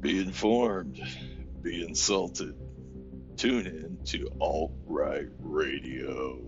Be informed, be insulted. Tune in to Alt Right Radio.